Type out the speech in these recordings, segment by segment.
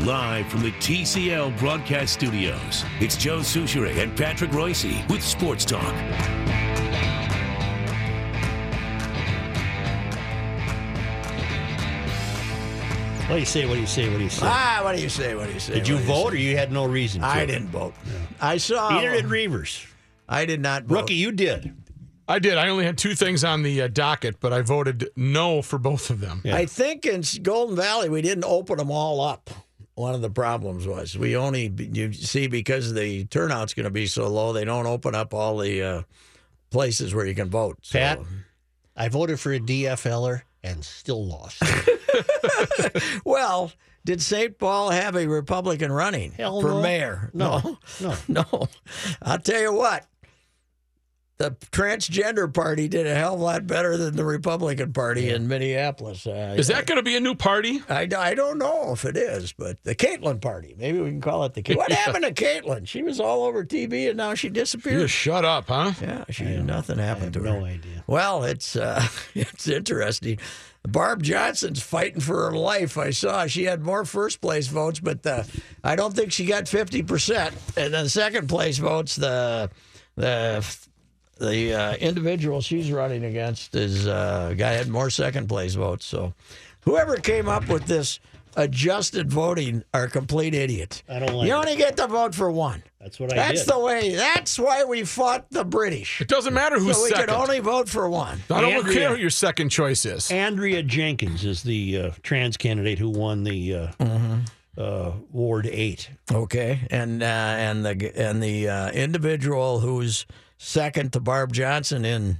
Live from the TCL broadcast studios, it's Joe Soucheray and Patrick Royce with Sports Talk. What do you say? What do you say? What do you say? Ah, what do you say? What do you say? did you What vote, say? or you had no reason? to? I didn't vote. I saw. Neither did Reavers. I did not vote. Rookie, you did. I did. I only had two things on the uh, docket, but I voted no for both of them. Yeah. I think in Golden Valley we didn't open them all up. One of the problems was we only you see because the turnout's going to be so low, they don't open up all the uh, places where you can vote. So- Pat? I voted for a DFLer and still lost. well, did St. Paul have a Republican running Hell for no. mayor? No, no. no. I'll tell you what. The transgender party did a hell of a lot better than the Republican Party in Minneapolis. Uh, Is that going to be a new party? I, I don't know if it is, but the Caitlin Party. Maybe we can call it the. Ca- What happened to Caitlin? She was all over TV and now she You disappeared. just shut up, huh? Yeah, she nothing I happened have to her. no idea. Well, it's uh, it's interesting. Barb Johnson's fighting for her life. I saw she had more first place votes, but uh, I don't think she got fifty percent. And then second place votes the the the uh, individual she's running against is uh, guy had more second place votes. So whoever came up with this adjusted voting are complete idiots. I don't like You it. only get to vote for one. That's what I That's did. the way. That's why we fought the British. It doesn't matter who's So we second. could only vote for one. I don't Andrea. care who your second choice is. Andrea Jenkins is the uh, trans candidate who won the uh, Mm-hmm. uh, Ward 8. Okay, and uh, and the and the uh, individual who's second to Barb Johnson in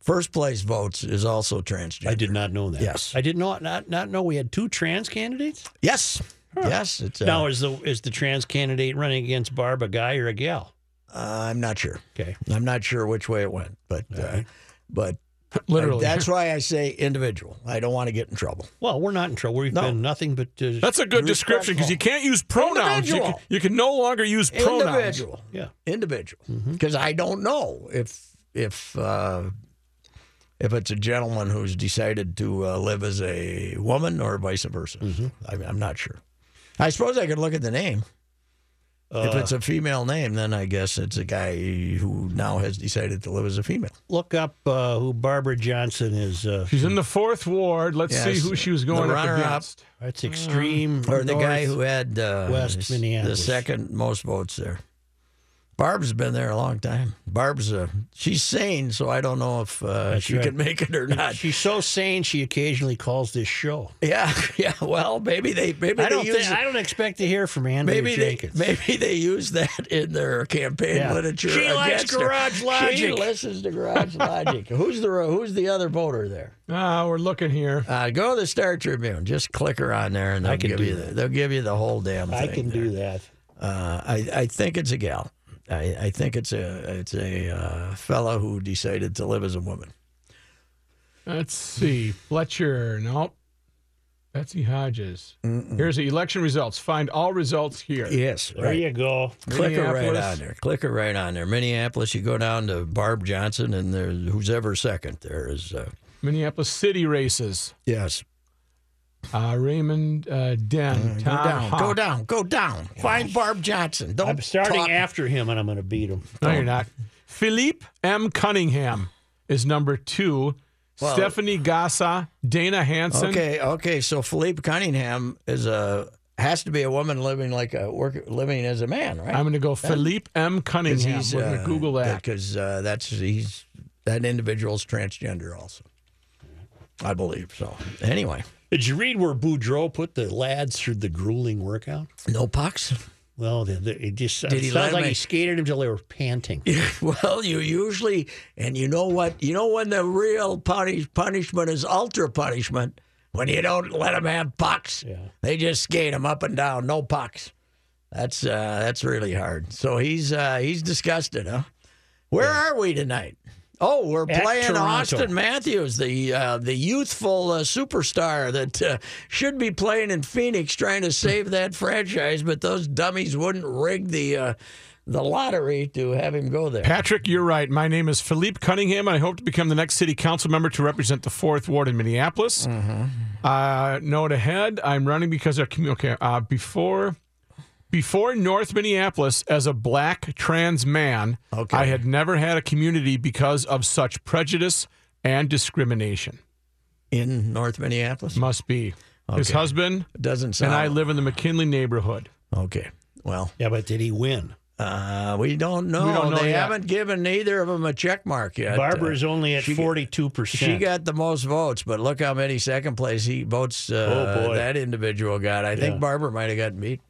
first place votes is also transgender. I did not know that. Yes. I did not not, not know we had two trans candidates. Yes, yes. It's uh, now, is the is the trans candidate running against Barb a guy or a gal? uh, I'm not sure. Okay. I'm not sure which way it went, but uh, but Literally. that's why I say individual. I don't want to get in trouble. Well, we're not in trouble. We've No. been nothing but uh, That's a good description because you can't use pronouns. You can, Individual. you can no longer use pronouns. Individual. yeah. individual because I don't know if if uh, if it's a gentleman who's decided to uh, live as a woman or vice versa. I, I'm not sure. I suppose I could look at the name. If Uh, it's a female name, then I guess it's a guy who now has decided to live as a female. Look up uh, who Barbara Johnson is. Uh, She's in the fourth ward. Let's Yes. see who she was going The up runner-up. against. that's extreme. Or the guy who had uh, West the second most votes there. Barb's been there a long time. Barb's uh, she's sane, so I don't know if uh, she right. can make it or not. She's so sane. She occasionally calls this show. Yeah, yeah. Well, maybe they maybe I don't they think use I don't expect to hear from Andrew maybe they Jenkins. maybe they use that in their campaign Yeah. literature. She likes against her. Garage She listens to Garage Logic. Who's the who's the other voter there? Ah, we're looking here. Uh, go to the Star Tribune. Just click her on there, and they'll I can give do you the, they'll give you the whole damn thing. I can there. do that. Uh, I I think it's a gal. I, I think it's a it's a uh, fellow who decided to live as a woman. Let's see. Fletcher. Nope. Betsy Hodges. Here's the election results. Find all results here. Yes, There you go. Click her right on there. Click her right on there. Minneapolis, you go down to Barb Johnson, and there's who's ever second there is. Uh, Minneapolis City races. yes. Uh, Raymond uh, Dehn. Go Tom down. Go down. Go down. Find Barb Johnson. Don't I'm starting talk. after him, and I'm going to beat him. No, you're not. Phillipe M. Cunningham is number two. Stephanie Gasca, Dana Hansen. Okay. Okay. So Phillipe Cunningham is a has to be a woman living like a work living as a man, right? I'm going to go Phillipe M. Cunningham. We're going to Google that. because uh, that's he's that individual's transgender also. I believe so. Anyway, Did you read where Boudreau put the lads through the grueling workout? no pucks. Well, the, the, it just Did he sounds like he skated until they were panting. Well, you usually, and you know what? You know when the real punish, punishment is ultra punishment when you don't let them have pucks. Yeah. They just skate them up and down, no pucks. That's uh, that's really hard. So he's uh, he's disgusted, huh? Where are we tonight? Oh, we're playing Toronto. Auston Matthews, the uh, the youthful uh, superstar that uh, should be playing in Phoenix, trying to save that franchise, but those dummies wouldn't rig the uh, the lottery to have him go there. Patrick, you're right. My name is Phillipe Cunningham, I hope to become the next city council member to represent the fourth ward in Minneapolis. Uh, note ahead: I'm running because our community. Okay, uh, before before North Minneapolis, as a black trans man, Okay. I had never had a community because of such prejudice and discrimination. in North Minneapolis. Must be his husband Doesn't sound. and I live in the McKinley neighborhood. Okay. Well, Yeah, but did he win? uh, we don't know. We don't know they yet. haven't given neither of them a check mark yet. Barbara's Uh, only at forty-two percent. she got the most votes, but look how many second place he votes uh, Oh, boy. that individual got. I think Barbara might have gotten beat.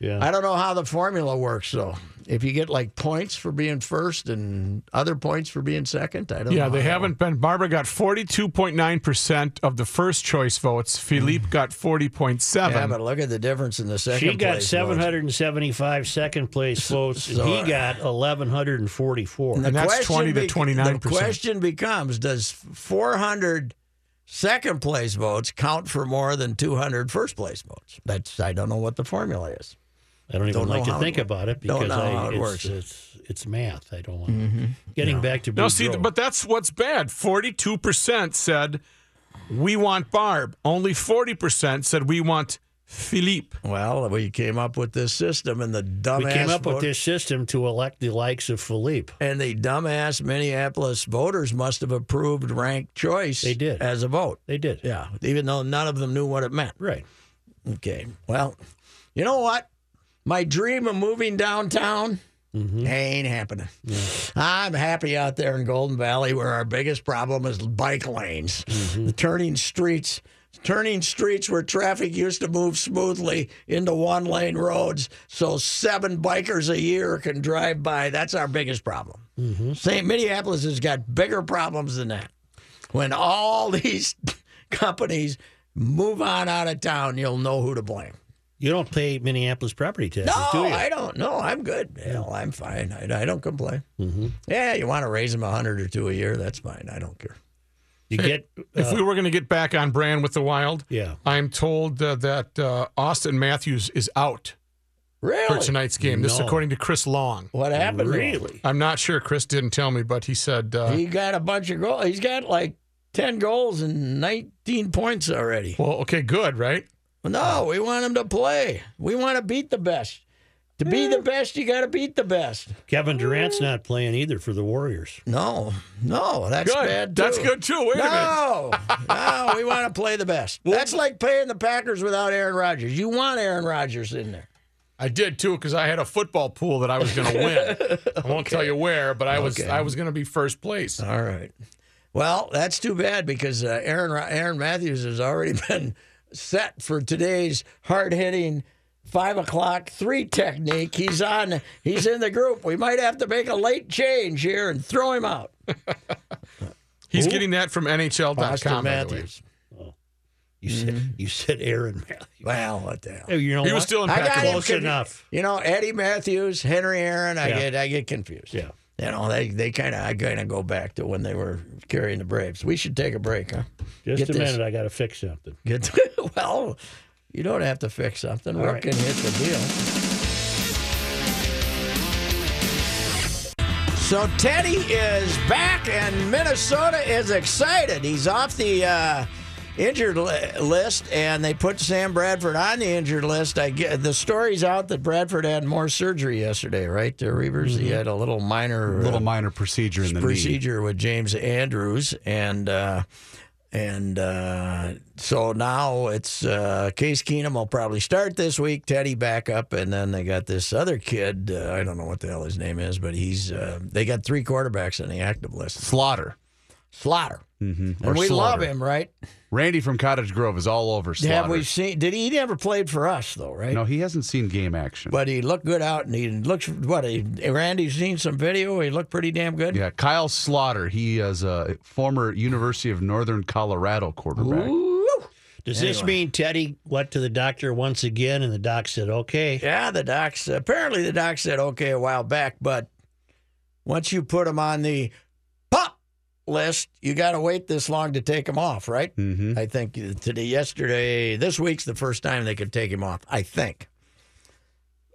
Yeah. I don't know how the formula works though. If you get like points for being first and other points for being second, I don't know. Yeah, they haven't been. Barbara got 42.9% of the first choice votes. Mm. Phillipe got 40.7. Yeah, but look at the difference in the second She got place seven votes. hundred and seventy-five second place votes, and so- he got eleven hundred and forty-four. The And that's 20 to 29%. The question becomes Does 400 second place votes count for more than 200 first place votes? That's I don't know what the formula is. I don't even Don't like to think it- about it don't because know I, how it it's, works. Mm-hmm. It's, it's math. I don't want. Getting back to No, see, but that's what's bad. 42% said, we want Barb. Only 40% said, we want Phillipe. Well, we came up with this system, and the dumbass we came up with this system to elect the likes of Phillipe. and the dumbass Minneapolis voters must have approved ranked choice. They did. as a vote. They did. Yeah, even though none of them knew what it meant. Right. Okay. Well, you know what? My dream of moving downtown mm-hmm. ain't happening. I'm happy out there in Golden Valley where our biggest problem is bike lanes, mm-hmm. the turning streets. Turning streets where traffic used to move smoothly into one lane roads so seven bikers a year can drive by. That's our biggest problem. Mm-hmm. St. Minneapolis has got bigger problems than that. When all these companies move on out of town, you'll know who to blame. You don't pay Minneapolis property taxes, No, do you? I don't. No, I'm good. Hell, I'm fine. I, I don't complain. Yeah, you want to raise them a hundred or two a year? That's fine. I don't care. You get. If uh, we were going to get back on brand with the Wild, yeah. I'm told uh, that uh, Auston Matthews is out for tonight's game. This is according to Chris Long. What happened? Really? I'm not sure. Chris didn't tell me, but he said, uh, He got a bunch of goals. He's got like ten goals and nineteen points already. well, okay, good, right? No, we want him to play. We want to beat the best. To be the best, you got to beat the best. Kevin Durant's not playing either for the Warriors. No, no, that's Good. bad. Too. That's good, too. Wait a minute. No, no, we want to play the best. That's like paying the Packers without Aaron Rodgers. You want Aaron Rodgers in there. I did too because I had a football pool that I was going to win. I won't tell you where, but I was Okay. I was going to be first place. All right. Well, that's too bad because uh, Aaron Aaron Matthews has already been set for today's hard hitting five o'clock three technique. He's on. He's in the group. We might have to make a late change here and throw him out. He's getting that from NHL.com. Auston by the way. Matthews. You said mm-hmm. you said Aaron Matthews. Well, what the hell? You know He was still in I got him Close confu- enough. You know, Eddie Matthews, Henry Aaron. I Yeah. get I get confused. Yeah. You know, they they kind of I kind of go back to when they were carrying the Braves. We should take a break, huh? Just Get a this. minute. I got to fix something. Get well. You don't have to fix something. Rook right. can hit the deal. So Teddy is back, and Minnesota is excited. He's off the uh, injured list, and they put Sam Bradford on the injured list. I get the story's out that Bradford had more surgery yesterday, right? Uh, Reavers, he had a little minor little uh, minor procedure in the knee. procedure with James Andrews, and uh, and uh, so now it's uh, Case Keenum will probably start this week. Teddy back up, and then they got this other kid. Uh, I don't know what the hell his name is, but he's uh, they got three quarterbacks on the active list. Sloter. Sloter, Mm-hmm. and we love him, right? Randy from Cottage Grove is all over Sloter. Have we seen? Did he, he never played for us though, right? No, he hasn't seen game action. But he looked good out, and he looks what? He, Randy's seen some video. He looked pretty damn good. yeah, Kyle Sloter. He is a former University of Northern Colorado quarterback. Woo! Does this mean Teddy went to the doctor once again, and the doc said, "Okay"? Yeah, the docs. Apparently, the doc said okay a while back, but once you put him on the pop list, you got to wait this long to take him off, right? Mm-hmm. I think today, yesterday, this week's the first time they could take him off. I think.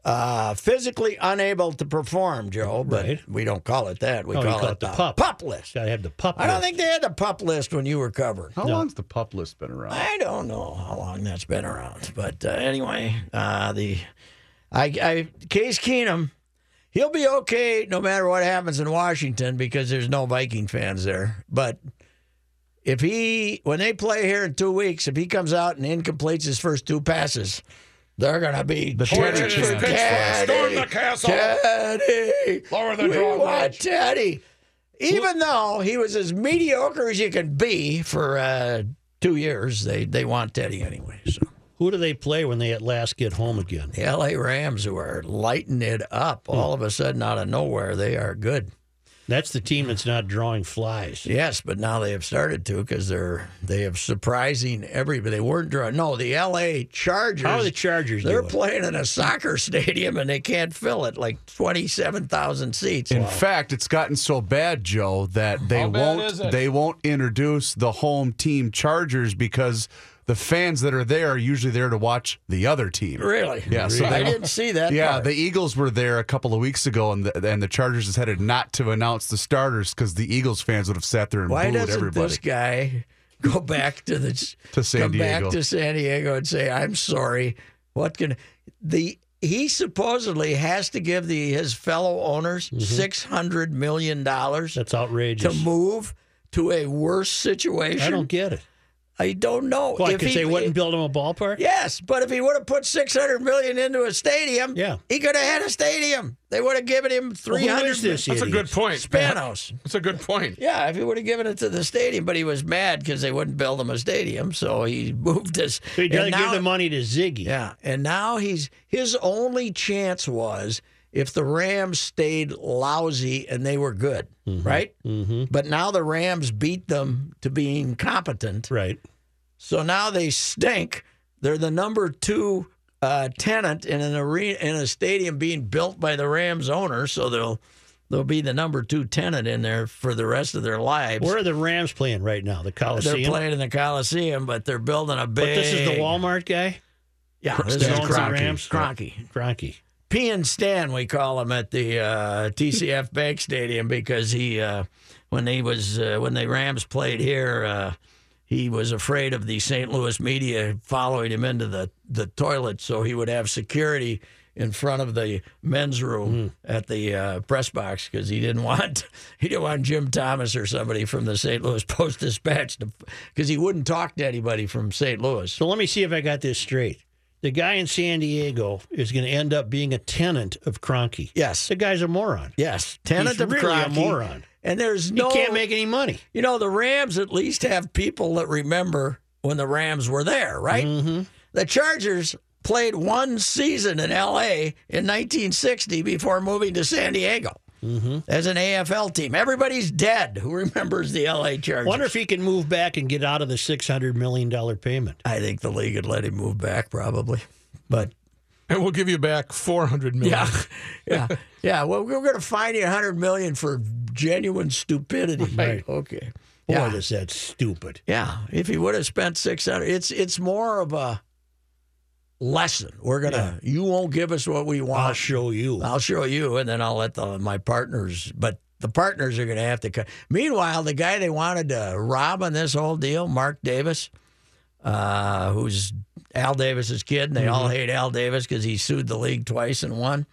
uh, physically unable to perform, Joe. But Right. we don't call it that. We Oh, call, call it it the the pup. pup list. Got to have the pup. I don't list. think they had the pup list when you were covering. How long's the pup list been around? I don't know how long that's been around, but uh, anyway, uh, the I, I Case Keenum, he'll be okay no matter what happens in Washington because there's no Viking fans there. But if he when they play here in two weeks, if he comes out and incompletes his first two passes. They're gonna be The Teddy chant. Teddy. Storm the castle. Teddy. Lower the we drawbridge. want Teddy. Even though he was as mediocre as you can be for uh, two years, they they want Teddy anyway. So Who do they play when they at last get home again? the L.A. Rams, who are lighting it up, hmm. all of a sudden out of nowhere, they are good. That's the team that's not drawing flies. Yes, but now they have started to because they're they have surprising everybody. They weren't drawing. No, the L.A. Chargers. How are the Chargers They're doing? playing in a soccer stadium and they can't fill it, like twenty-seven thousand seats. In fact, it's gotten so bad, Joe, that they How won't is it? they won't introduce the home team Chargers because the fans that are there are usually there to watch the other team. Really? Yeah, so I they- didn't see that. Yeah, part. the Eagles were there a couple of weeks ago, and the, and the Chargers decided not to announce the starters because the Eagles fans would have sat there and Why booed doesn't everybody. this guy go back to the To San come Diego. back to San Diego and say, "I'm sorry"? What can the he supposedly has to give the his fellow owners Mm-hmm. hundred million dollars That's outrageous. to move to a worse situation? I don't get it. I don't know. Why? If Because he- they wouldn't build him a ballpark? Yes, but if he would have put six hundred million into a stadium, Yeah. he could have had a stadium. They would have given him Well, three who this That's a good point. Spanos. That's a good point. Yeah, if he would have given it to the stadium, but he was mad because they wouldn't build him a stadium, so he moved his. So he doesn't give the money to Ziggy. Yeah, and now he's his only chance was if the Rams stayed lousy and they were good, right? Mm-hmm. But now the Rams beat them to being competent, Right. so now they stink. They're the number two uh, tenant in an arena in a stadium being built by the Rams owner, so they'll they'll be the number two tenant in there for the rest of their lives. Where are the Rams playing right now? The Coliseum. they're playing in the Coliseum, but they're building a big. But this is the Walmart guy? Yeah, this is owns the Kroenke. Rams? Kroenke. Cronky. P and Stan, we call him at the uh, TCF Bank Stadium because he, uh, when he was uh, when the Rams played here, uh, he was afraid of the St. Louis media following him into the the toilet, so he would have security in front of the men's room at the uh, press box because he didn't want he didn't want Jim Thomas or somebody from the St. Louis Post Dispatch because he wouldn't talk to anybody from St. Louis. So let me see if I got this straight. The guy in San Diego is going to end up being a tenant of Kroenke. Yes, The guy's a moron. yes, tenant He's of really a moron. And there's He no can't make any money. You know, the Rams at least have people that remember when the Rams were there, right? Mm-hmm. The Chargers played one season in L.A. in 1960 before moving to San Diego Mm-hmm. as an AFL team. Everybody's dead who remembers the L.A. Chargers. Wonder if he can move back and get out of the $600 million payment. I think the league would let him move back, probably. But And we'll give you back four hundred million. yeah, yeah, yeah. Well, we're going to fine you 100 million for genuine stupidity. Right. Okay. Boy, Yeah. is that stupid. Yeah, if he would have spent six hundred, it's it's more of a lesson. We're gonna, you won't give us what we want. I'll show you. I'll show you, and then I'll let the, my partners. But the partners are gonna have to. cut. Meanwhile, the guy they wanted to rob on this whole deal, Mark Davis, uh, who's Al Davis's kid, and they all hate Al Davis because he sued the league twice and won.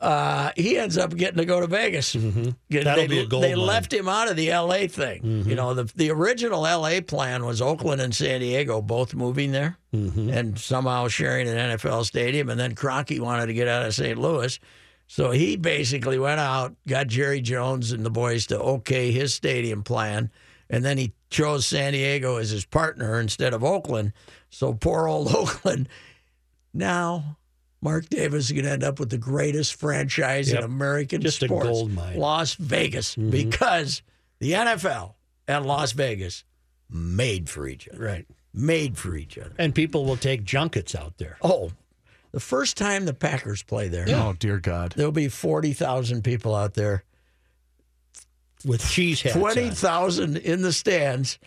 Uh, he ends up getting to go to Vegas. Mm-hmm. Get- That'll they, be a gold They mine. left him out of the L.A. thing. Mm-hmm. You know, the the original L.A. plan was Oakland and San Diego both moving there mm-hmm. and somehow sharing an NFL stadium. And then Kroenke wanted to get out of St. Louis. So he basically went out, got Jerry Jones and the boys to okay his stadium plan, and then he chose San Diego as his partner instead of Oakland. So poor old Oakland. Now, Mark Davis is going to end up with the greatest franchise Yep. in American Just a sports, gold mine. Mm-hmm. Las Vegas, because the NFL and Las Vegas made for each other. Right. Made for each other. And people will take junkets out there. Oh, the first time the Packers play there, Oh dear God! there'll be 40,000 people out there, With cheese hats. 20,000 in the stands,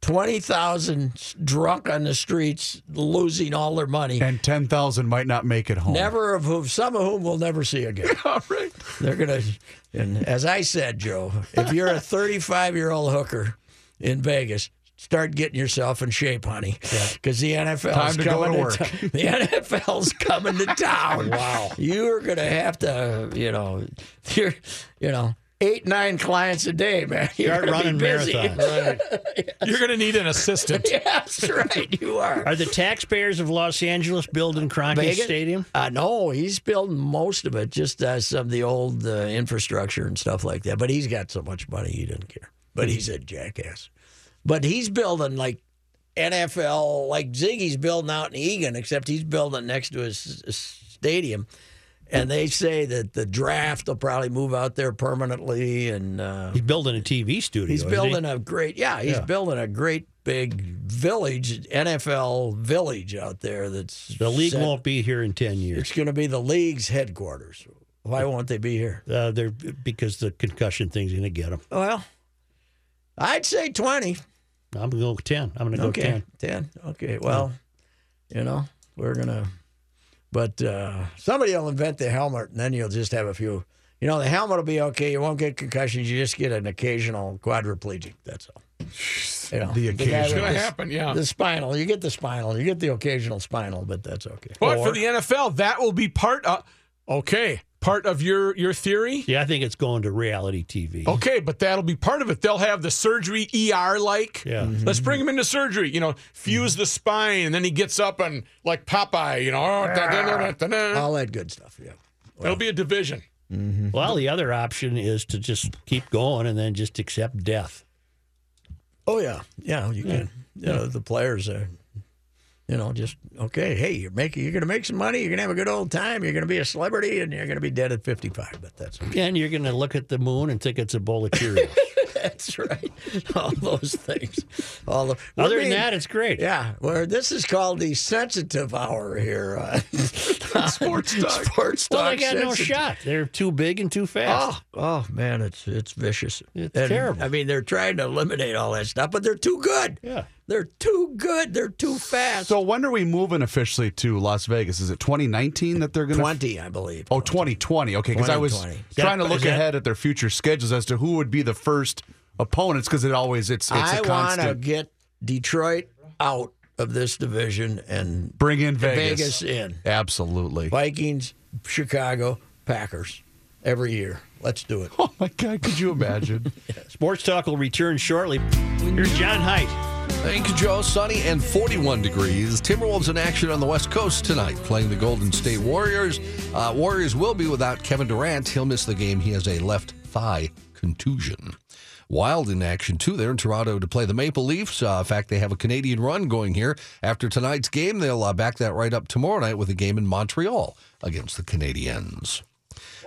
twenty thousand drunk on the streets, losing all their money. And 10,000 might not make it home. Never of whom, some of whom we'll never see again. All right. They're gonna, and as I said, Joe, if you're a 35 year old hooker in Vegas, start getting yourself in shape, honey, because the NFL's Time to go coming to work. to- the NFL's coming to town. wow, you're gonna have to, you know, you're, you know. Eight nine clients a day, man. You're Start gonna be running busy. marathons. You're going to need an assistant. That's right, you are. Are the taxpayers of Los Angeles building Crockett Vegas? Stadium? Uh, no, he's building most of it, just uh, some of the old uh, infrastructure and stuff like that. But he's got so much money, he doesn't care. But he's a jackass. But he's building like NFL, like Ziggy's building out in Eagan, except he's building next to his, his stadium. And they say that the draft will probably move out there permanently. And uh, He's building a TV studio. he's isn't he? building a great, yeah, he's Yeah. building a great big village, NFL village out there. That's The league set- won't be here in ten years. it's going to be the league's headquarters. Why won't they be here? Uh, they're because the concussion thing's going to get them. Well, I'd say 20. I'm going to go ten. I'm going to go Okay. ten. 10. Okay. Well, you know, we're going to, but uh, somebody will invent the helmet and then you'll just have a few. You know, the helmet will be okay. You won't get concussions. You just get an occasional quadriplegic. That's all. You know, The occasional. It's going to happen, yeah. The spinal. You get the spinal. You get the occasional spinal, but that's okay. But Or- for the NFL, that will be part of, okay, part of your, your theory. Yeah, I think it's going to reality TV. Okay, but that'll be part of it. They'll have the surgery ER like. Yeah. Let's bring him into surgery. You know, fuse the spine, and then he gets up and like Popeye. You know, oh, da, da, da, da, da, da. all that good stuff. Yeah. It'll be a division. Well, the other option is to just keep going and then just accept death. Oh yeah, yeah. You can. You know, the players are. You know, just okay. Hey, you're making. You're going to make some money. You're going to have a good old time. You're going to be a celebrity, and you're going to be dead at 55. But that's okay. And you're going to look at the moon and think it's a bowl of Cheerios. that's right. All those things. All the. Other being- than that, it's great. Yeah, well, this is called the sensitive hour here. Uh, Sports talk. Sports Well, talk. they got no sensitive. shot. They're too big and too fast. Oh, oh man, it's it's vicious. It's And, terrible. I mean, they're trying to eliminate all that stuff, but they're too good. Yeah. They're too good. They're too fast. So when are we moving officially to Las Vegas? Is it 2019 that they're going to? 20, I believe. Oh, 2020. Okay, because I was 2020. trying to look that- ahead at their future schedules as to who would be the first opponents because it always it's it's I a want to get Detroit out of this division and Bring in Vegas. Vegas in. Absolutely. Vikings, Chicago, Packers every year. Let's do it. Oh my God! Could you imagine? Sports Talk will return shortly. Here's John Height. Thank you, Joe. Sunny and 41 degrees. Timberwolves in action on the West Coast tonight, playing the Golden State Warriors. Uh, Warriors will be without Kevin Durant. He'll miss the game. He has a left thigh contusion. Wild in action too there in Toronto to play the Maple Leafs. Uh, in fact, they have a Canadian run going here. After tonight's game, they'll uh, back that right up tomorrow night with a game in Montreal against the Canadiens.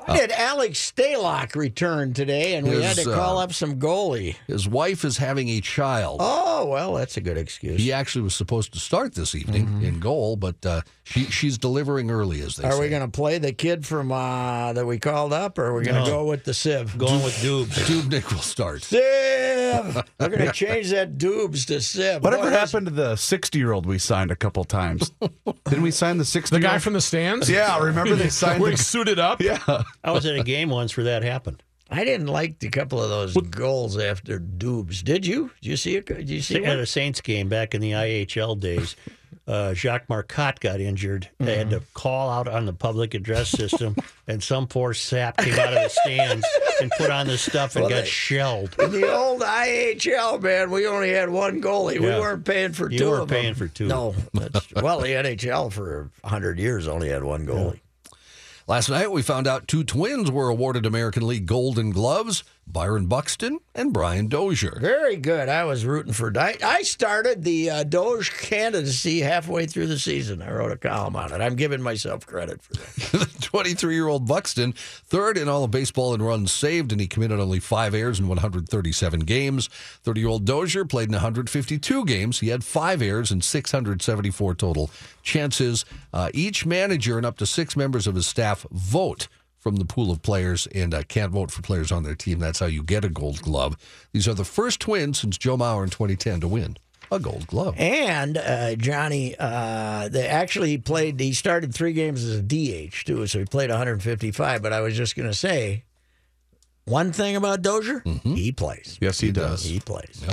Why did Alex Stalock return today and we had to call uh, up some goalie? His wife is having a child. Oh, well, that's a good excuse. He actually was supposed to start this evening in goal, but uh, she she's delivering early, as they Are say. we going to play the kid from uh, that we called up, or are we going to No. go with the Civ? Going with Dubes. Dubnyk will start. Civ. We're going to change that Dubes to Civ. Whatever Boy, that's- happened to the 60 year old we signed a couple times? Didn't we sign the 60 The guy from the stands? Yeah, remember they signed Where the- suited up? Yeah. I was at a game once where that happened. I didn't like a couple of those goals after Dubes. Did you? Did you see it? Did you see At a Saints game back in the IHL days, uh, Jacques Marcotte got injured. They had to Mm-hmm. call out on the public address system, and some poor sap came out of the stands and put on this stuff and Well, got they- shelled. In the old IHL, man, we only had one goalie. We weren't paying for You two weren't of them. paying for two. No. That's, well, the NHL for 100 years only had one goalie. Last night, we found out two twins were awarded American League Golden Gloves Byron Buxton and Brian Dozier. Very good. I was rooting for. I, I started the uh, Doge candidacy halfway through the season. I wrote a column on it. I'm giving myself credit for that. the 23 year old Buxton, third in all of baseball in runs saved, and he committed only five errors in 137 games. 30 year old Dozier played in 152 games. He had five errors and 674 total chances. Uh, each manager and up to six members of his staff vote from the pool of players and uh, can't vote for players on their team. That's how you get a gold glove. These are the first twins since Joe Mauer in 2010 to win. a Gold Glove. And uh, Johnny, uh, they actually played. He started three games as a DH too, so he played 155. But I was just going to say, one thing about Dozier, he plays. Yes, he, does. He plays.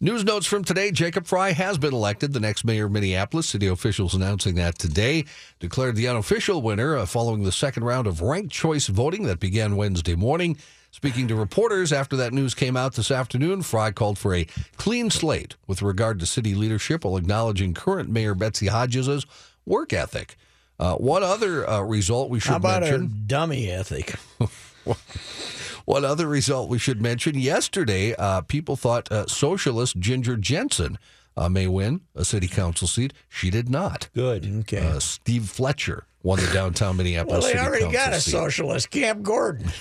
News notes from today Jacob Frey has been elected the next mayor of Minneapolis. City officials announcing that today. Declared the unofficial winner uh, following the second round of ranked choice voting that began Wednesday morning. Speaking to reporters after that news came out this afternoon, Fry called for a clean slate with regard to city leadership while acknowledging current Mayor Betsy Hodges' work ethic. Uh, one other uh, result we should How about mention. dummy ethic? One other result we should mention yesterday, uh, people thought uh, socialist Ginger Jentzen uh, may win a city council seat. She did not. Good. Okay. Uh, Steve Fletcher won the downtown Minneapolis well, they city already council got a seat. socialist, Cam Gordon,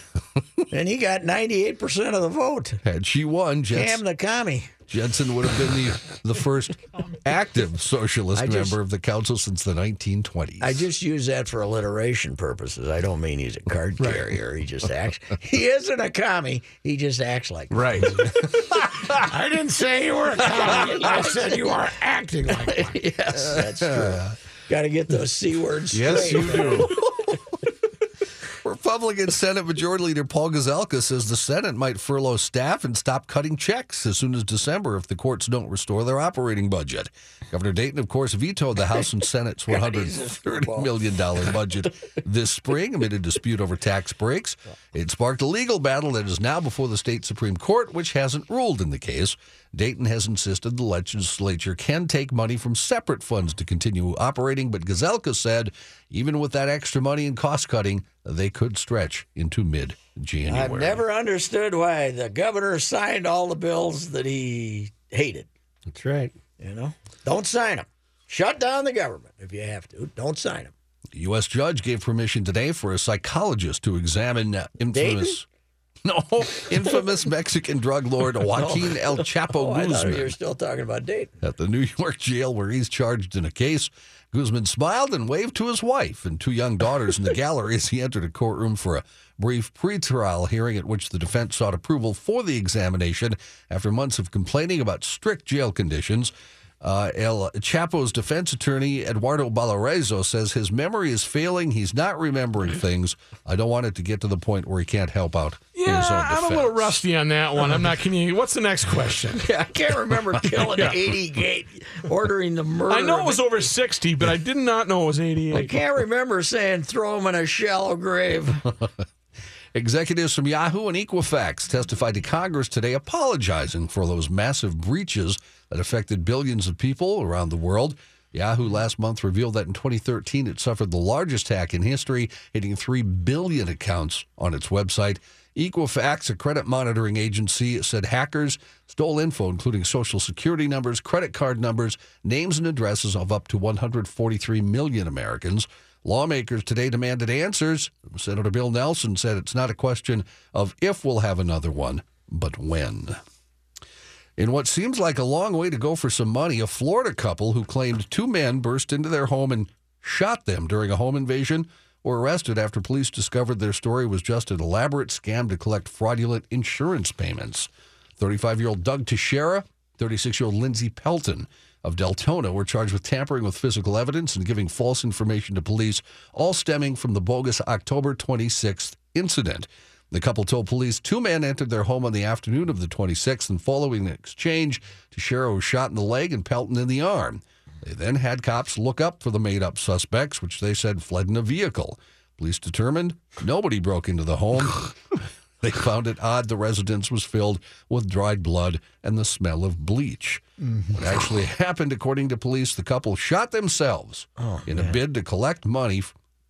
and he got 98 percent of the vote. Had she won, Jens- Cam the commie. Jentzen would have been the, the first active socialist just- member of the council since the 1920s. I just use that for alliteration purposes. I don't mean he's a card carrier. He just acts. He isn't a commie. He just acts like. one. Right. I didn't say you were a commie. I said you are acting like one. yes, that's true. Got to get those c words. yes, straight. you do. Republican Senate Majority Leader Paul Gazelka says the Senate might furlough staff and stop cutting checks as soon as December if the courts don't restore their operating budget. Governor Dayton, of course, vetoed the House and Senate's $130 million budget this spring amid a dispute over tax breaks. It sparked a legal battle that is now before the state Supreme Court, which hasn't ruled in the case. Dayton has insisted the legislature can take money from separate funds to continue operating, but Gazelka said even with that extra money and cost cutting, they could stretch into mid January. I've never understood why the governor signed all the bills that he hated. That's right. You know, don't sign them. Shut down the government if you have to. Don't sign them. The U.S. judge gave permission today for a psychologist to examine infamous. No, infamous Mexican drug lord Joaquin El Chapo Oh, I thought Guzman. you were still talking about Dayton. at the New York jail where he's charged in a case. Guzman smiled and waved to his wife and two young daughters in the gallery as he entered a courtroom for a brief pretrial hearing at which the defense sought approval for the examination after months of complaining about strict jail conditions. Uh, El Chapo's defense attorney, Eduardo Balarezo, says his memory is failing. He's not remembering things. I don't want it to get to the point where he can't help out in his own Yeah, defense. I'm a little rusty on that one. I'm not kidding you. What's the next question? Yeah, I can't remember killing 80 gate, ordering the murder. I know it was over 60, but I did not know it was 88. I can't remember saying throw him in a shallow grave. Executives from Yahoo and Equifax testified to Congress today apologizing for those massive breaches that affected billions of people around the world. Yahoo last month revealed that in 2013 it suffered the largest hack in history, hitting 3 billion accounts on its website. Equifax, a credit monitoring agency, said hackers stole info including social security numbers, credit card numbers, names, and addresses of up to 143 million Americans. Lawmakers today demanded answers. Senator Bill Nelson said it's not a question of if we'll have another one, but when. In what seems like a long way to go for some money, a Florida couple who claimed two men burst into their home and shot them during a home invasion were arrested after police discovered their story was just an elaborate scam to collect fraudulent insurance payments. 35 year old Doug Teixeira, 36 year old Lindsay Pelton of Deltona were charged with tampering with physical evidence and giving false information to police, all stemming from the bogus October 26th incident. The couple told police two men entered their home on the afternoon of the 26th, and following an exchange, Teixeira was shot in the leg and Pelton in the arm. They then had cops look up for the made up suspects, which they said fled in a vehicle. Police determined nobody broke into the home. they found it odd the residence was filled with dried blood and the smell of bleach. Mm-hmm. What actually happened, according to police, the couple shot themselves oh, in a bid to collect money.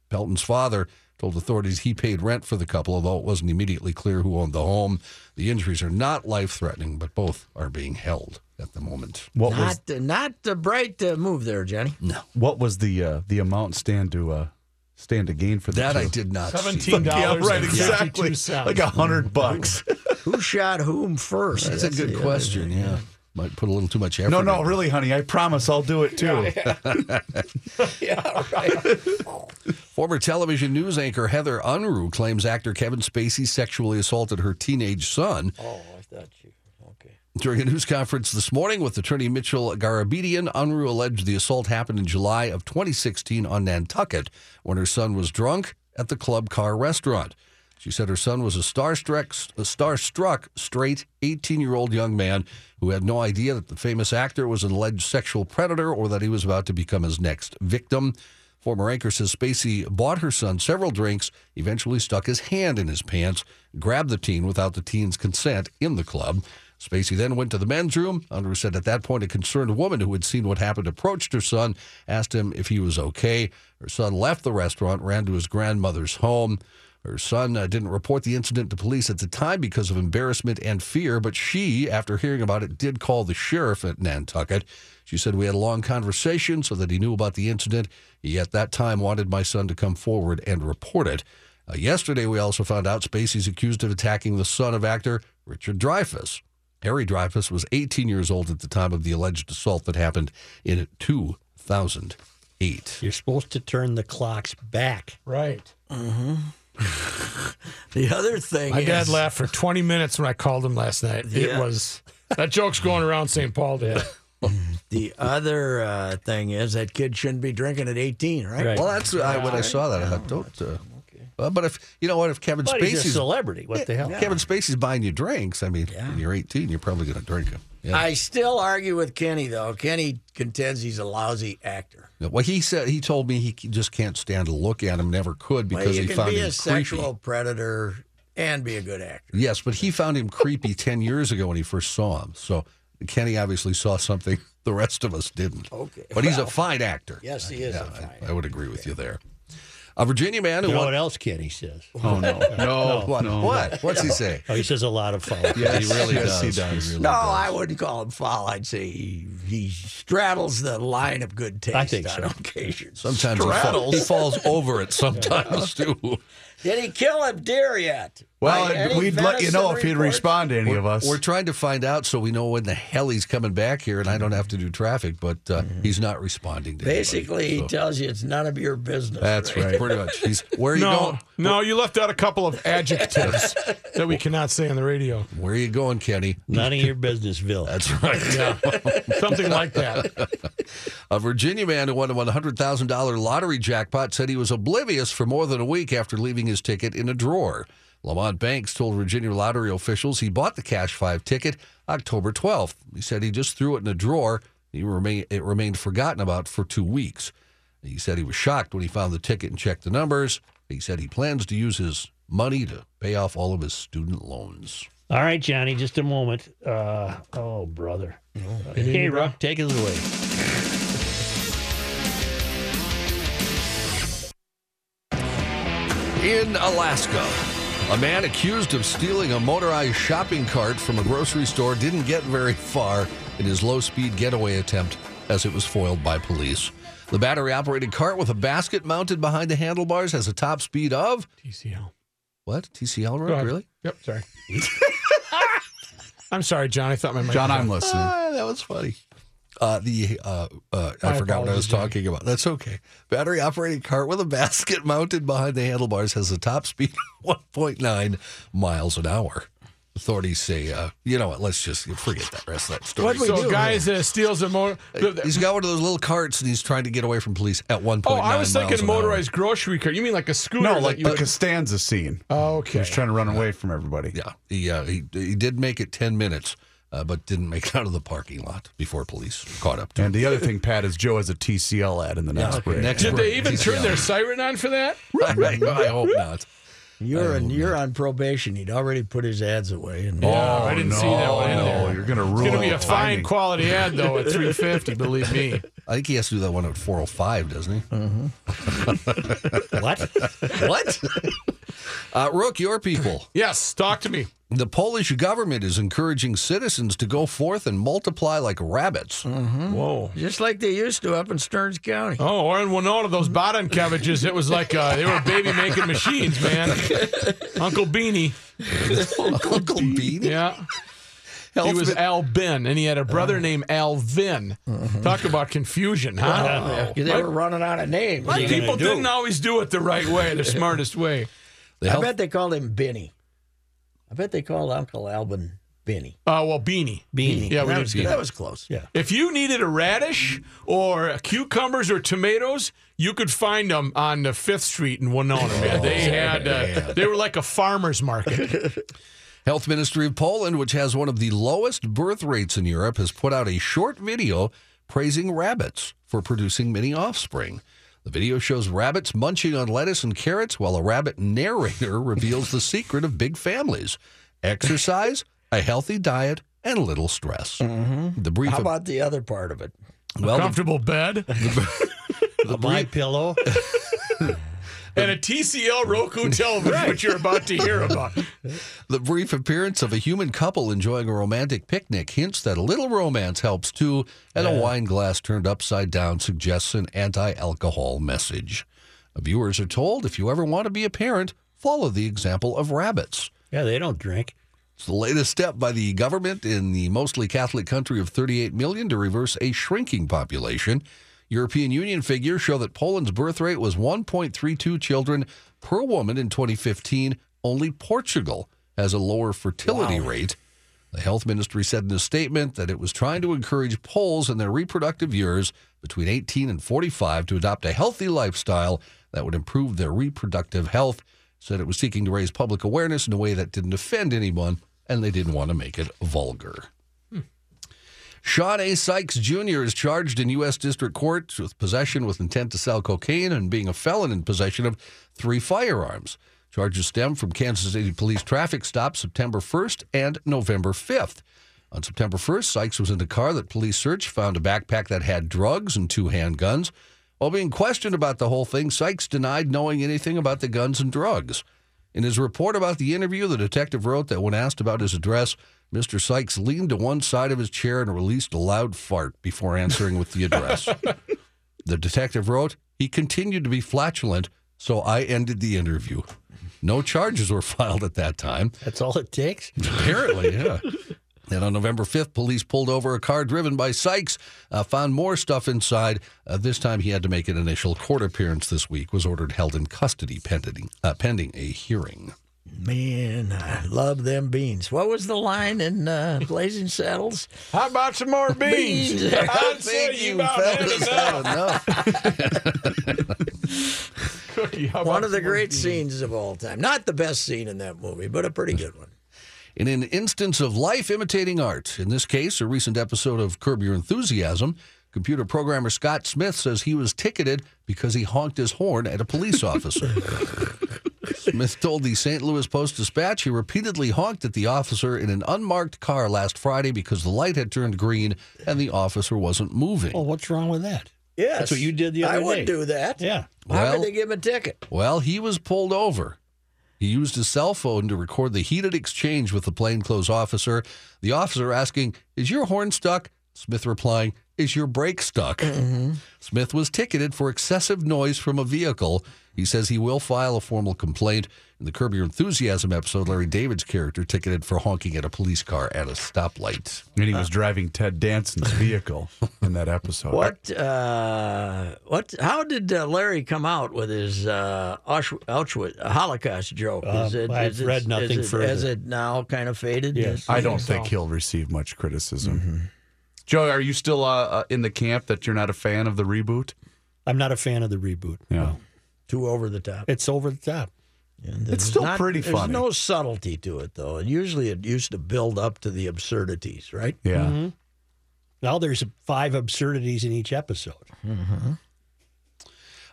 Pelton's father told authorities he paid rent for the couple, although it wasn't immediately clear who owned the home. The injuries are not life threatening, but both are being held at the moment. What was Not, not the bright uh, move there, Johnny. What was the uh, the amount stand to uh, stand to gain for the That two? I did not see. Seventeen Yeah, dollars. right, exactly. Like a hundred bucks. Who shot whom first? That's a good the question. thing. Yeah. Might put a little too much effort. No, no, in. really, honey. I promise I'll do it too. Yeah, right. Former television news anchor Heather Unruh claims actor Kevin Spacey sexually assaulted her teenage son. oh, I thought you. Okay. During a news conference this morning with attorney Mitchell Garabedian, Unruh alleged the assault happened in July of 2016 on Nantucket when her son was drunk at the Club Car restaurant. She said her son was a starstruck, a starstruck straight 18 year old young man who had no idea that the famous actor was an alleged sexual predator or that he was about to become his next victim. Former anchor says Spacey bought her son several drinks, eventually stuck his hand in his pants, grabbed the teen without the teen's consent in the club. Spacey then went to the men's room. Unruh said at that point a concerned woman who had seen what happened approached her son, asked him if he was okay. Her son left the restaurant, ran to his grandmother's home. Her son uh, didn't report the incident to police at the time because of embarrassment and fear, but she, after hearing about it, did call the sheriff at Nantucket. She said, We had a long conversation so that he knew about the incident. He, at that time, wanted my son to come forward and report it. Uh, yesterday, we also found out Spacey's accused of attacking the son of actor Richard Dreyfuss. Harry Dreyfuss was 18 years old at the time of the alleged assault that happened in 2008. You're supposed to turn the clocks back. Right. The other thing My is, dad laughed for 20 minutes when I called him last night. It was that joke's going around St. Paul Day. the other uh, thing is that kid shouldn't be drinking at 18, right? Right. Well, that's I, when I saw that. I thought, don't. Uh, well, but if you know what, if Kevin But he's a celebrity. What the hell? Kevin Spacey's buying you drinks, I mean, when you're 18, you're probably going to drink them. Yeah. I still argue with Kenny though. Kenny contends he's a lousy actor. Well, he said he told me he just can't stand to look at him. Never could Well, because you he can found be him a sexual predator and be a good actor. Yes, but he found him creepy 10 years ago when he first saw him. So Kenny obviously saw something the rest of us didn't. Okay. But he's a fine actor. Yes, he is Yeah, a fine I, I would agree with you there. A Virginia man who You know won. what else Kenny says? Oh no, no, What? no. what? What's he say? Oh, he says a lot of foul. Yes, he really yes, does. he does. really No, does. I wouldn't call him foul. I'd say he, he straddles the line of good taste I think on so. occasion. Sometimes he, fall, he falls over it sometimes too. Did he kill a deer yet? Well, By we'd let you know if he'd reports? respond to any of us. We're trying to find out so we know when the hell he's coming back here, and I don't have to do traffic. But uh, he's not responding to anybody, Basically, he tells you it's none of your business. That's right. pretty much. He's where are you No, going? no, you left out a couple of adjectives that we cannot say on the radio. Where are you going, Kenny? None of your business, Bill. That's right. Yeah, something like that. A Virginia man who won a $100,000 lottery jackpot said he was oblivious for more than a week after leaving his ticket in a drawer. Lamont Banks told Virginia lottery officials he bought the Cash 5 ticket October 12th. He said he just threw it in a drawer. He remain, it remained forgotten about for two weeks. He said he was shocked when he found the ticket and checked the numbers. He said he plans to use his money to pay off all of his student loans. All right, Johnny, just a moment. Uh, oh, brother. Okay, Ruck, take us away. In Alaska, a man accused of stealing a motorized shopping cart from a grocery store didn't get very far in his low speed getaway attempt as it was foiled by police. The battery operated cart with a basket mounted behind the handlebars has a top speed of TCL. what? TCL Go road? Really? Yep. Sorry. I'm sorry, John. I thought my mic John, was I'm listening. Ah, that was funny. Uh, the uh, uh, I My forgot what I was apologies, talking about. That's okay. Battery operated cart with a basket mounted behind the handlebars has a top speed of 1.9 miles an hour. Authorities say, uh, you know what? Let's just forget that rest of that story. What'd we So, do guys uh, steals a motor. He's got one of those little carts and he's trying to get away from police at 1.9 Oh, I was thinking miles an hour. motorized grocery cart. You mean like a scooter? No, like you the would- Costanza scene. Oh, okay. He's trying to run away from everybody. Yeah, he, uh, he he did make it 10 minutes, uh, but didn't make it out of the parking lot before police caught up to him. And the other thing, Pat, is Joe has a TCL ad in the next break. Next Did break, they even TCL. turn their siren on for that? I hope not. You're on, you're on probation. He'd already put his ads away. And Yeah, I didn't no, see that one in no, there. you're gonna ruin. It's going to be the a fine timing. quality ad though at 350. Believe me. I think he has to do that one at 405, doesn't he? What? What? uh, Rook, your people. Yes, talk to me. The Polish government is encouraging citizens to go forth and multiply like rabbits. Whoa. just like they used to up in Stearns County. Oh, or in Winona, those Baden cabbages, it was like uh, they were baby making machines, man. Uncle Beanie. Uncle Beanie? Yeah. He was Al Ben, and he had a brother named Alvin. Talk about confusion, huh? They were running out of names. My people didn't always do it the right way, the smartest way. The I health- bet they called him Benny. I bet they called Uncle Albin Benny. Uh, well, beanie. Beanie. Yeah, we that, was, that was close. Yeah. If you needed a radish or cucumbers or tomatoes, you could find them on the Fifth Street in Winona. Man, they had uh, they were like a farmer's market. Health Ministry of Poland, which has one of the lowest birth rates in Europe, has put out a short video praising rabbits for producing many offspring. The video shows rabbits munching on lettuce and carrots while a rabbit narrator reveals the secret of big families exercise, a healthy diet, and little stress. Mm-hmm. The brief How about the other part of it? well, the, Comfortable bed A my pillow. and a TCL Roku television, which you're about to hear about. the brief appearance of a human couple enjoying a romantic picnic hints that a little romance helps too, and a wine glass turned upside down suggests an anti alcohol message. Viewers are told if you ever want to be a parent, follow the example of rabbits. Yeah, they don't drink. It's the latest step by the government in the mostly Catholic country of 38 million to reverse a shrinking population. European Union figures show that Poland's birth rate was 1.32 children per woman in 2015. Only Portugal has a lower fertility rate. The health ministry said in a statement that it was trying to encourage Poles in their reproductive years between 18 and 45 to adopt a healthy lifestyle that would improve their reproductive health. Said it was seeking to raise public awareness in a way that didn't offend anyone, and they didn't want to make it vulgar. Sean A. Sykes Jr. is charged in U.S. District Court with possession with intent to sell cocaine and being a felon in possession of three firearms. Charges stem from Kansas City police traffic stops September 1st and November 5th. On September 1st, Sykes was in the car that police searched, found a backpack that had drugs and two handguns. While being questioned about the whole thing, Sykes denied knowing anything about the guns and drugs. In his report about the interview, the detective wrote that when asked about his address, Mr. Sykes leaned to one side of his chair and released a loud fart before answering with the address. the detective wrote, he continued to be flatulent, so I ended the interview. No charges were filed at that time. That's all it takes. Apparently, yeah. And on November 5th, police pulled over a car driven by Sykes, uh, found more stuff inside. Uh, this time he had to make an initial court appearance this week, was ordered held in custody pending, uh, pending a hearing. Man, I love them beans. What was the line in uh, Blazing Saddles? How about some more beans? Beans. I'd say you about had enough. Cookie, One of the great beans? scenes of all time. Not the best scene in that movie, but a pretty good one. In an instance of life imitating art, in this case, a recent episode of Curb Your Enthusiasm, computer programmer Scott Smith says he was ticketed because he honked his horn at a police officer. Smith told the St. Louis Post Dispatch he repeatedly honked at the officer in an unmarked car last Friday because the light had turned green and the officer wasn't moving. Well, what's wrong with that? Yes. That's what you did the other day. I would day. do that. Yeah. How Well- could they give him a ticket? Well, he was pulled over. He used his cell phone to record the heated exchange with the plainclothes officer. The officer asking, Is your horn stuck? Smith replying, Is your brake stuck? Smith was ticketed for excessive noise from a vehicle. He says he will file a formal complaint. In the Curb Your Enthusiasm episode, Larry David's character ticketed for honking at a police car at a stoplight. And he was driving Ted Danson's vehicle in that episode. What? Uh, what? How did uh, Larry come out with his uh, Auschwitz, Auschwitz Holocaust joke? Uh, I've read nothing is it, further. Has it now kind of faded? Yes. I don't think he'll receive much criticism. Joe, are you still uh, uh, in the camp that you're not a fan of the reboot? I'm not a fan of the reboot. Yeah. too over the top. It's over the top. And It's there's still pretty fun. there's funny. no subtlety to it, though. And usually, it used to build up to the absurdities, right? Yeah. Now there's five absurdities in each episode.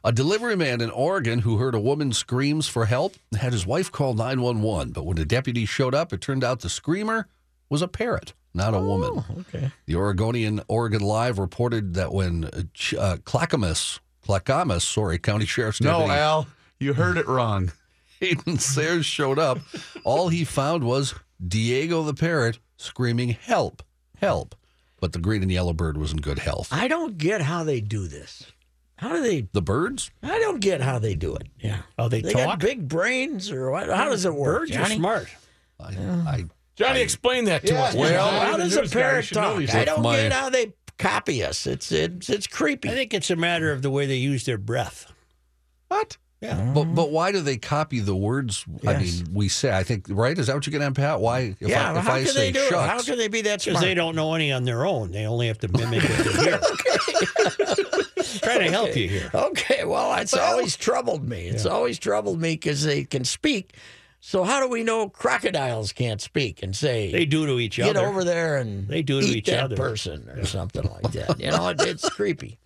A delivery man in Oregon who heard a woman screams for help had his wife call 911. But when a deputy showed up, it turned out the screamer was a parrot, not a woman. Okay. The Oregonian Oregon Live reported that when uh, uh, Clackamas, Clackamas, sorry, County Sheriff's No, Deputy Al, you heard it wrong. Hayden Sayers showed up, all he found was Diego the parrot screaming, "Help! Help!" But the green and yellow bird was in good health. I don't get how they do this. How do they? The birds? I don't get how they do it. Yeah. Oh, they, They talk. got big brains, or what? How does it work? Birds are smart. I, I Johnny, explain that to us. well, How does a news guy. You parrot talk? I don't My- get how they copy us. It's it's it's creepy. I think it's a matter of the way they use their breath. What? Yeah. But but why do they copy the words? I mean, we say. I think right. Is that what you're geting at, Pat? Why? If yeah, I, if how I can say they do it? How can they be that Because they don't know any on their own. They only have to mimic what they hear. Trying to help you here. Okay, well, it's always troubled me. It's always troubled me because they can speak. So how do we know crocodiles can't speak and say They do to each get other. Get over there and They do to eat each that other. person or something like that? You know, it, it's creepy.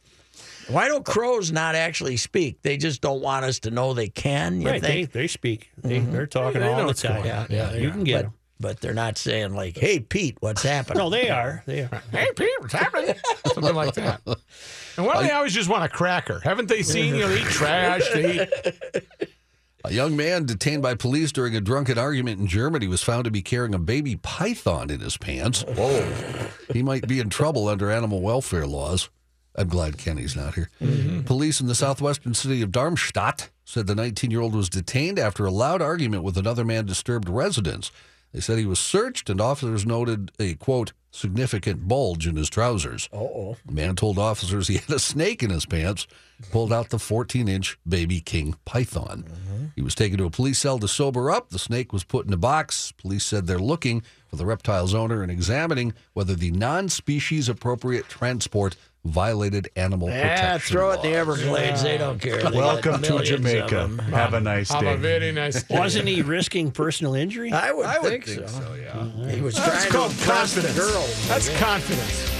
Why don't crows not actually speak? They just don't want us to know they can. You Right, they, think? they speak. They, mm-hmm. They're talking They know all the time. on. Yeah, you can get but, them. but they're not saying like, "Hey, Pete, what's happening?" No, they are. They are. Hey, Pete, what's happening? Something like that. And why do they always just want a cracker? Haven't they seen you know, eat trash? They eat. A young man detained by police during a drunken argument in Germany was found to be carrying a baby python in his pants. Whoa! He might be in trouble under animal welfare laws. I'm glad Kenny's not here. Mm-hmm. Police in the southwestern city of Darmstadt said the 19 year old was detained after a loud argument with another man disturbed residents. They said he was searched, and officers noted a quote significant bulge in his trousers. oh. The man told officers he had a snake in his pants, pulled out the 14 inch baby king python. Mm-hmm. He was taken to a police cell to sober up. The snake was put in a box. Police said they're looking for the reptile's owner and examining whether the non species appropriate transport violated animal Yeah, protection. throw it in the laws. Everglades. They don't care. They Welcome to Jamaica. Have a nice day. Have a very nice day. Wasn't he risking personal injury? I would, I would think, think so. so, yeah. He was That's trying called to impress the confidence. girls. That's confidence.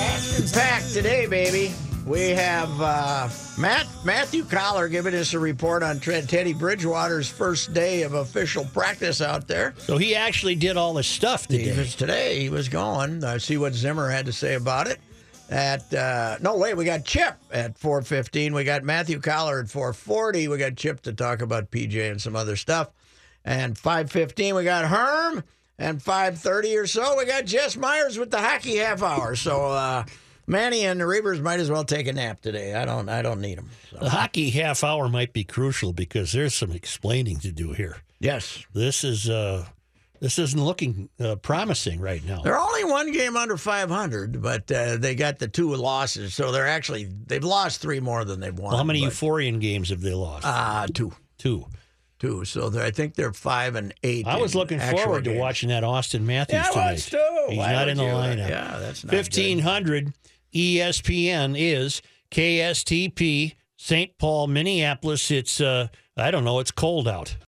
Action packed today, baby. We have uh, Matt Matthew Coller giving us a report on Trent Teddy Bridgewater's first day of official practice out there. So he actually did all the stuff He today. was today. He was going. Uh, see what Zimmer had to say about it. At uh, no wait, we got Chip at four fifteen. We got Matthew Coller at four forty. We got Chip to talk about PJ and some other stuff. And five fifteen, we got Herm. And five thirty or so, we got Jess Myers with the hockey half hour. So uh, Manny and the Reavers might as well take a nap today. I don't. I don't need them. So. The hockey half hour might be crucial because there's some explaining to do here. Yes, This is uh, this isn't looking uh, promising right now. they're only one game under five hundred, but uh, they got the two losses, so they're actually they've lost three more than they've won. Well, how many but- Euphorian games have they lost? Uh, two. Two. Two. So I think they're five and eight. I was looking forward to watching that Auston Matthews Yeah, I tonight. was too. He's Why not in the you? lineup. Yeah, that's not good. Fifteen hundred ESPN is KSTP St. Paul, Minneapolis. It's uh, I don't know. It's cold out.